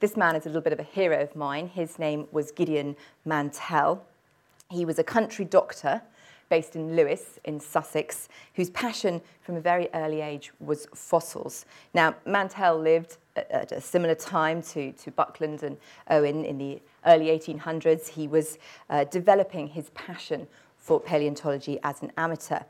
this man is a little bit of a hero of mine. His name was Gideon Mantell. He was a country doctor based in Lewes in Sussex, whose passion from a very early age was fossils. Now, Mantell lived at a similar time to, to Buckland and Owen in the early 1800s. He was uh, developing his passion for paleontology as an amateur.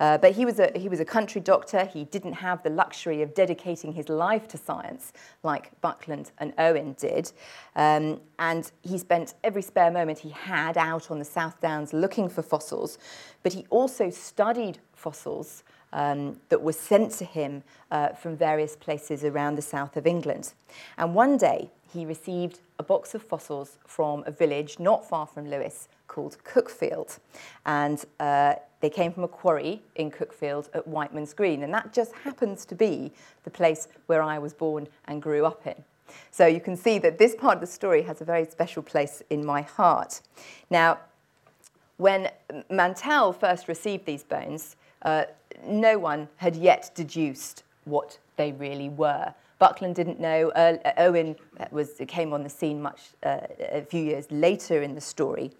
Uh, but he was, a, he was a country doctor. He didn't have the luxury of dedicating his life to science like Buckland and Owen did. Um, and he spent every spare moment he had out on the South Downs looking for fossils. But he also studied fossils um, that were sent to him uh, from various places around the south of England. And one day he received a box of fossils from a village not far from Lewes called Cuckfield. And uh, they came from a quarry in Cuckfield at Whiteman's Green. And that just happens to be the place where I was born and grew up in. So you can see that this part of the story has a very special place in my heart. Now, when Mantell first received these bones, uh, no one had yet deduced what they really were. Buckland didn't know. Uh, Owen was, came on the scene much uh, a few years later in the story.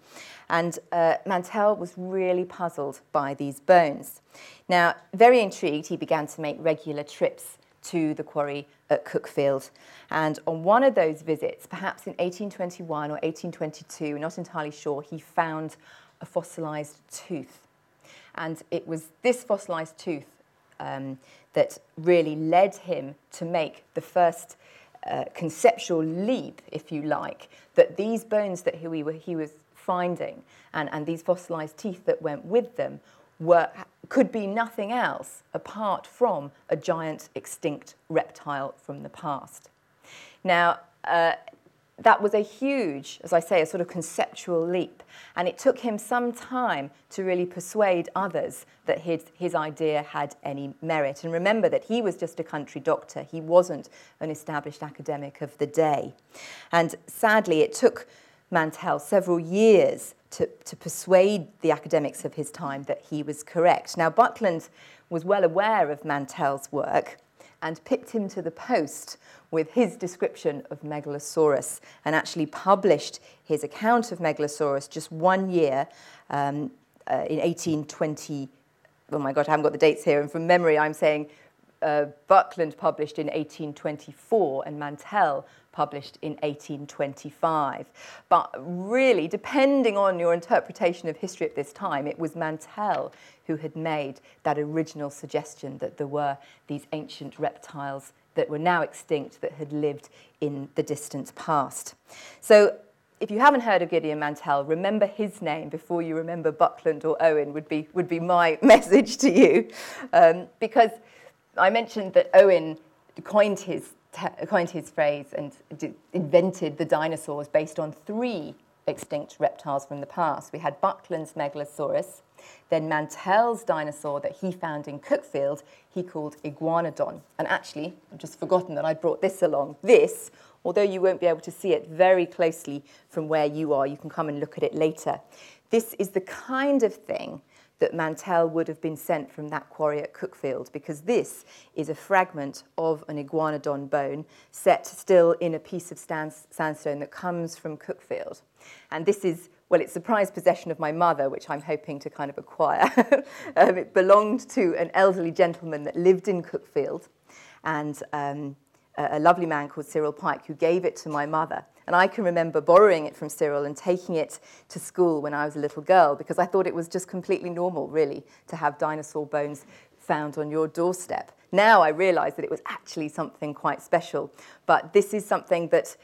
And uh, Mantell was really puzzled by these bones. Now, very intrigued, he began to make regular trips to the quarry at Cuckfield. And on one of those visits, perhaps in 1821 or 1822, not entirely sure, he found a fossilised tooth. And it was this fossilised tooth um, that really led him to make the first uh, conceptual leap, if you like, that these bones that he, were, he was finding and, and these fossilised teeth that went with them were, could be nothing else apart from a giant extinct reptile from the past. Now, uh, that was a huge, as I say, a sort of conceptual leap. And it took him some time to really persuade others that his, his idea had any merit. And remember that he was just a country doctor, he wasn't an established academic of the day. And sadly, it took Mantell several years to, to persuade the academics of his time that he was correct. Now, Buckland was well aware of Mantell's work and picked him to the post with his description of Megalosaurus and actually published his account of Megalosaurus just one year um, uh, in 1820. Oh my God, I haven't got the dates here. And from memory, I'm saying uh, Buckland published in 1824 and Mantell published in 1825. But really, depending on your interpretation of history at this time, it was Mantell who had made that original suggestion that there were these ancient reptiles that were now extinct that had lived in the distant past. So if you haven't heard of Gideon Mantell, remember his name before you remember Buckland or Owen would be, would be my message to you. Um, because I mentioned that Owen coined his, coined his phrase and invented the dinosaurs based on three extinct reptiles from the past. We had Buckland's Megalosaurus, then Mantell's dinosaur that he found in Cuckfield, he called Iguanodon. And actually, I've just forgotten that I brought this along. This, although you won't be able to see it very closely from where you are, you can come and look at it later. This is the kind of thing that Mantell would have been sent from that quarry at Cuckfield because this is a fragment of an iguanodon bone set still in a piece of sandstone that comes from Cuckfield. And this is well, it's the prized possession of my mother, which I'm hoping to kind of acquire. um, it belonged to an elderly gentleman that lived in Cuckfield, and um, a, lovely man called Cyril Pike who gave it to my mother. And I can remember borrowing it from Cyril and taking it to school when I was a little girl because I thought it was just completely normal, really, to have dinosaur bones found on your doorstep. Now I realise that it was actually something quite special. But this is something that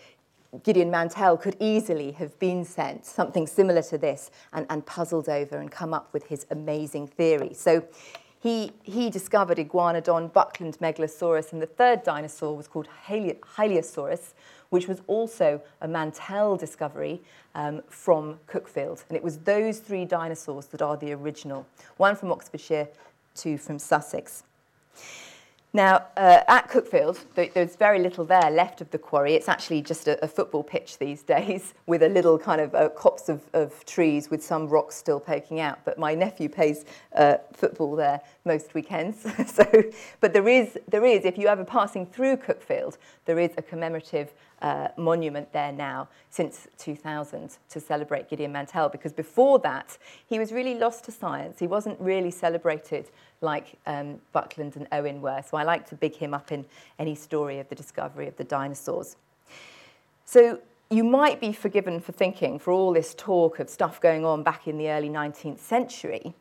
Gideon Mantell could easily have been sent something similar to this and, and puzzled over and come up with his amazing theory. So he, he discovered Iguanodon, Buckland Megalosaurus, and the third dinosaur was called Hylaeosaurus, which was also a Mantell discovery um, from Cuckfield. And it was those three dinosaurs that are the original, one from Oxfordshire, two from Sussex. Now, uh, at Cuckfield, there's very little there left of the quarry. It's actually just a, a football pitch these days with a little kind of uh, copse of, of, trees with some rocks still poking out. But my nephew plays uh, football there most weekends. so, but there is, there is, if you ever passing through Cuckfield, there is a commemorative uh, monument there now since 2000 to celebrate Gideon Mantell because before that he was really lost to science. He wasn't really celebrated like um, Buckland and Owen were. So I like to big him up in any story of the discovery of the dinosaurs. So you might be forgiven for thinking, for all this talk of stuff going on back in the early 19th century,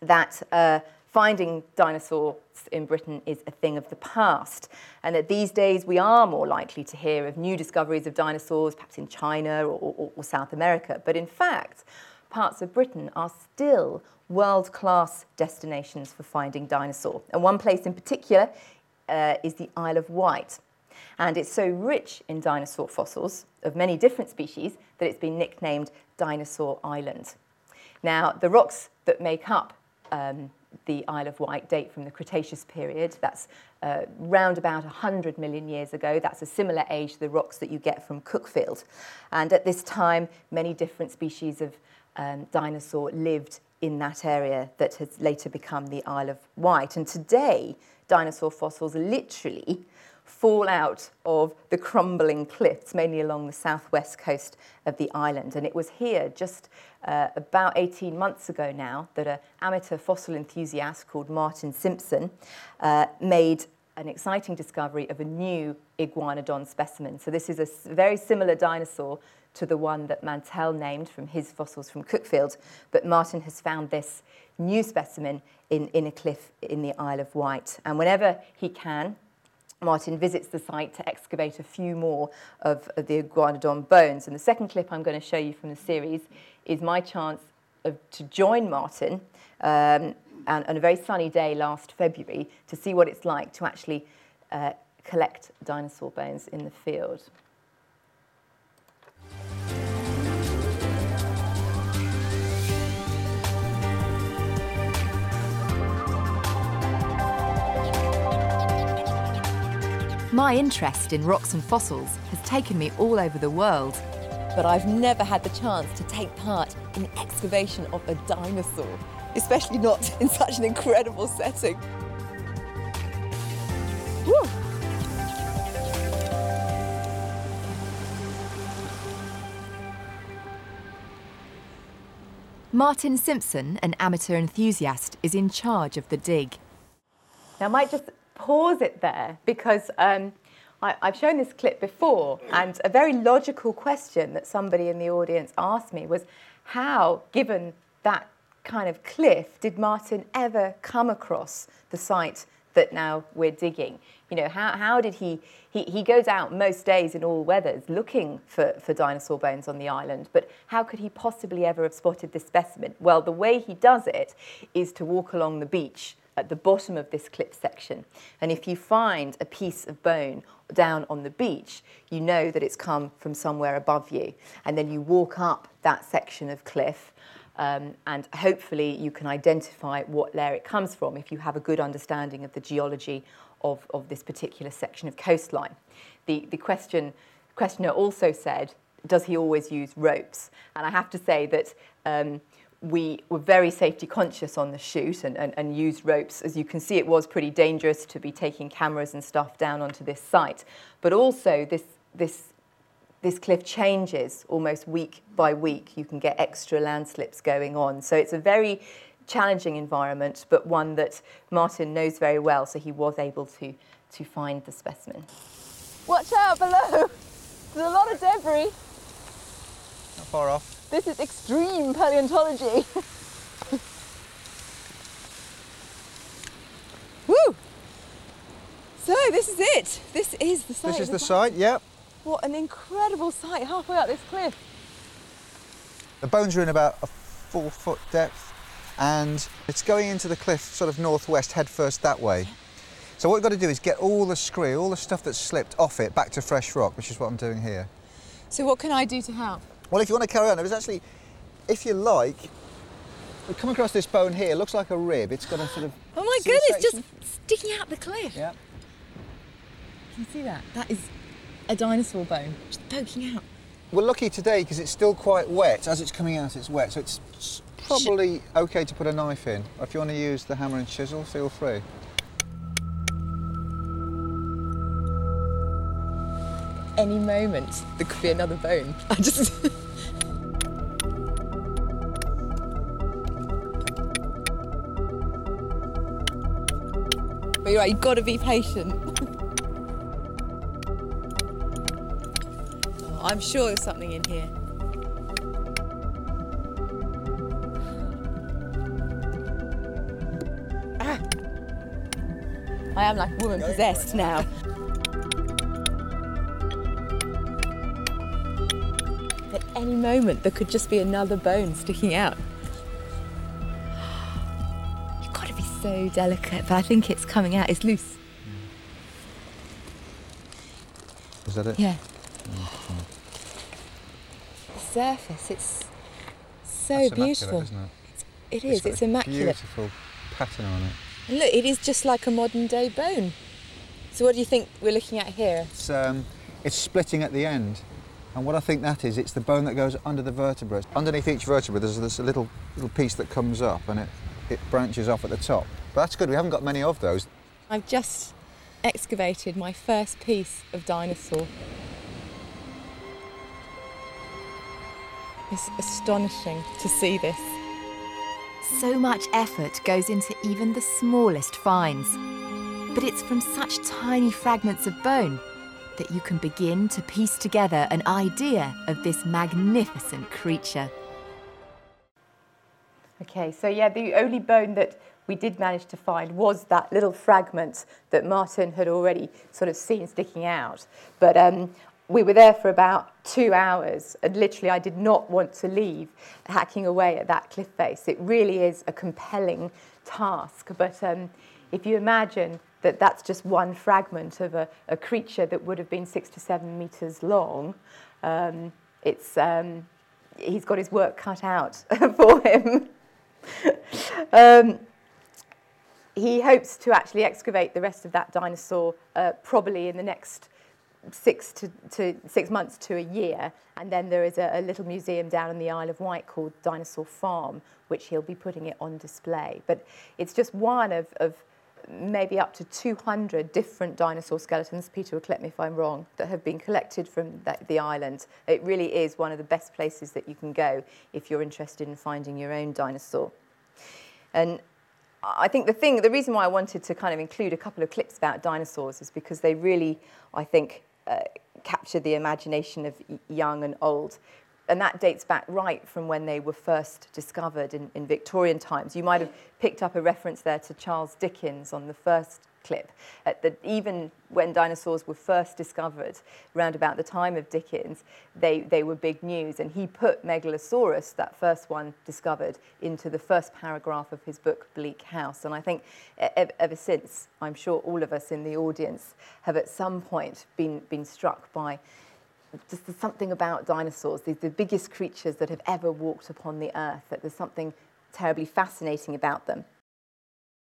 that uh, finding dinosaurs in Britain is a thing of the past, and that these days we are more likely to hear of new discoveries of dinosaurs, perhaps in China or, or, or South America. But in fact, parts of Britain are still world class destinations for finding dinosaur. And one place in particular uh, is the Isle of Wight. And it's so rich in dinosaur fossils of many different species that it's been nicknamed Dinosaur Island. Now, the rocks that make up um, the Isle of Wight date from the Cretaceous period. That's uh, round about 100 million years ago. That's a similar age to the rocks that you get from Cuckfield. And at this time, many different species of um, dinosaur lived in that area that has later become the Isle of Wight. And today, dinosaur fossils literally fall out of the crumbling cliffs, mainly along the southwest coast of the island. And it was here just uh, about 18 months ago now that an amateur fossil enthusiast called Martin Simpson uh, made an exciting discovery of a new iguanodon specimen. So this is a very similar dinosaur to the one that Mantell named from his fossils from Cuckfield, but Martin has found this new specimen in, in a cliff in the Isle of Wight. And whenever he can, Martin visits the site to excavate a few more of, of the iguanodon bones. And the second clip I'm going to show you from the series is my chance of, to join Martin um, and, on a very sunny day last February to see what it's like to actually uh, collect dinosaur bones in the field. My interest in rocks and fossils has taken me all over the world. But I've never had the chance to take part in excavation of a dinosaur, especially not in such an incredible setting. Woo! Martin Simpson, an amateur enthusiast, is in charge of the dig. Now, I might just pause it there because um, I, have shown this clip before, and a very logical question that somebody in the audience asked me was how, given that kind of cliff, did Martin ever come across the site that now we're digging? You know, how, how did he, he, he goes out most days in all weathers looking for, for dinosaur bones on the island, but how could he possibly ever have spotted this specimen? Well, the way he does it is to walk along the beach at the bottom of this cliff section. And if you find a piece of bone down on the beach, you know that it's come from somewhere above you. And then you walk up that section of cliff. Um, and hopefully you can identify what layer it comes from if you have a good understanding of the geology of, of this particular section of coastline. The, the question, questioner also said, does he always use ropes? And I have to say that um, we were very safety conscious on the shoot and, and, and, used ropes. As you can see, it was pretty dangerous to be taking cameras and stuff down onto this site. But also, this, this, this cliff changes almost week by week. You can get extra landslips going on. So it's a very challenging environment, but one that Martin knows very well, so he was able to, to find the specimen. Watch out below! There's a lot of debris. Not far off. This is extreme paleontology. Woo! So this is it. This is the site. This is the site, yep. What an incredible site halfway up this cliff. The bones are in about a four foot depth and it's going into the cliff sort of northwest, head first that way. So what we've got to do is get all the scree, all the stuff that's slipped off it back to fresh rock, which is what I'm doing here. So what can I do to help? Well, if you want to carry on, there's actually, if you like, we come across this bone here. It looks like a rib. It's got a sort of. Oh my goodness! Just sticking out the cliff. Yeah. Can you see that? That is a dinosaur bone just poking out. We're lucky today because it's still quite wet. As it's coming out, it's wet, so it's probably okay to put a knife in. Or if you want to use the hammer and chisel, feel free. Any moment there could be another bone. I just. but you're right, you've got to be patient. oh, I'm sure there's something in here. Ah. I am like woman possessed now. At any moment, there could just be another bone sticking out. You've got to be so delicate, but I think it's coming out. It's loose. Is that it? Yeah. The surface, it's so That's beautiful. isn't it? It is, it's a immaculate. Beautiful pattern on it. And look, it is just like a modern day bone. So, what do you think we're looking at here? It's, um, it's splitting at the end. And what I think that is, it's the bone that goes under the vertebra. Underneath each vertebra, there's this little little piece that comes up and it, it branches off at the top. But that's good, we haven't got many of those. I've just excavated my first piece of dinosaur. It's astonishing to see this. So much effort goes into even the smallest finds. But it's from such tiny fragments of bone that you can begin to piece together an idea of this magnificent creature. Okay, so yeah, the only bone that we did manage to find was that little fragment that Martin had already sort of seen sticking out. But um, we were there for about two hours, and literally, I did not want to leave hacking away at that cliff face. It really is a compelling task. But um, if you imagine that that's just one fragment of a, a creature that would have been six to seven meters long, um, it's, um, he's got his work cut out for him. um, he hopes to actually excavate the rest of that dinosaur uh, probably in the next six to, to six months to a year. And then there is a, a little museum down in the Isle of Wight called Dinosaur Farm, which he'll be putting it on display. But it's just one of, of maybe up to 200 different dinosaur skeletons, Peter will correct me if I'm wrong, that have been collected from the, the island. It really is one of the best places that you can go if you're interested in finding your own dinosaur. And I think the thing, the reason why I wanted to kind of include a couple of clips about dinosaurs is because they really, I think, uh, capture the imagination of young and old. And that dates back right from when they were first discovered in, in Victorian times. You might have picked up a reference there to Charles Dickens on the first clip. Uh, at the, even when dinosaurs were first discovered, around about the time of Dickens, they, they were big news. And he put Megalosaurus, that first one discovered, into the first paragraph of his book, Bleak House. And I think e- ever since, I'm sure all of us in the audience have at some point been, been struck by just there's something about dinosaurs, these the biggest creatures that have ever walked upon the earth, that there's something terribly fascinating about them.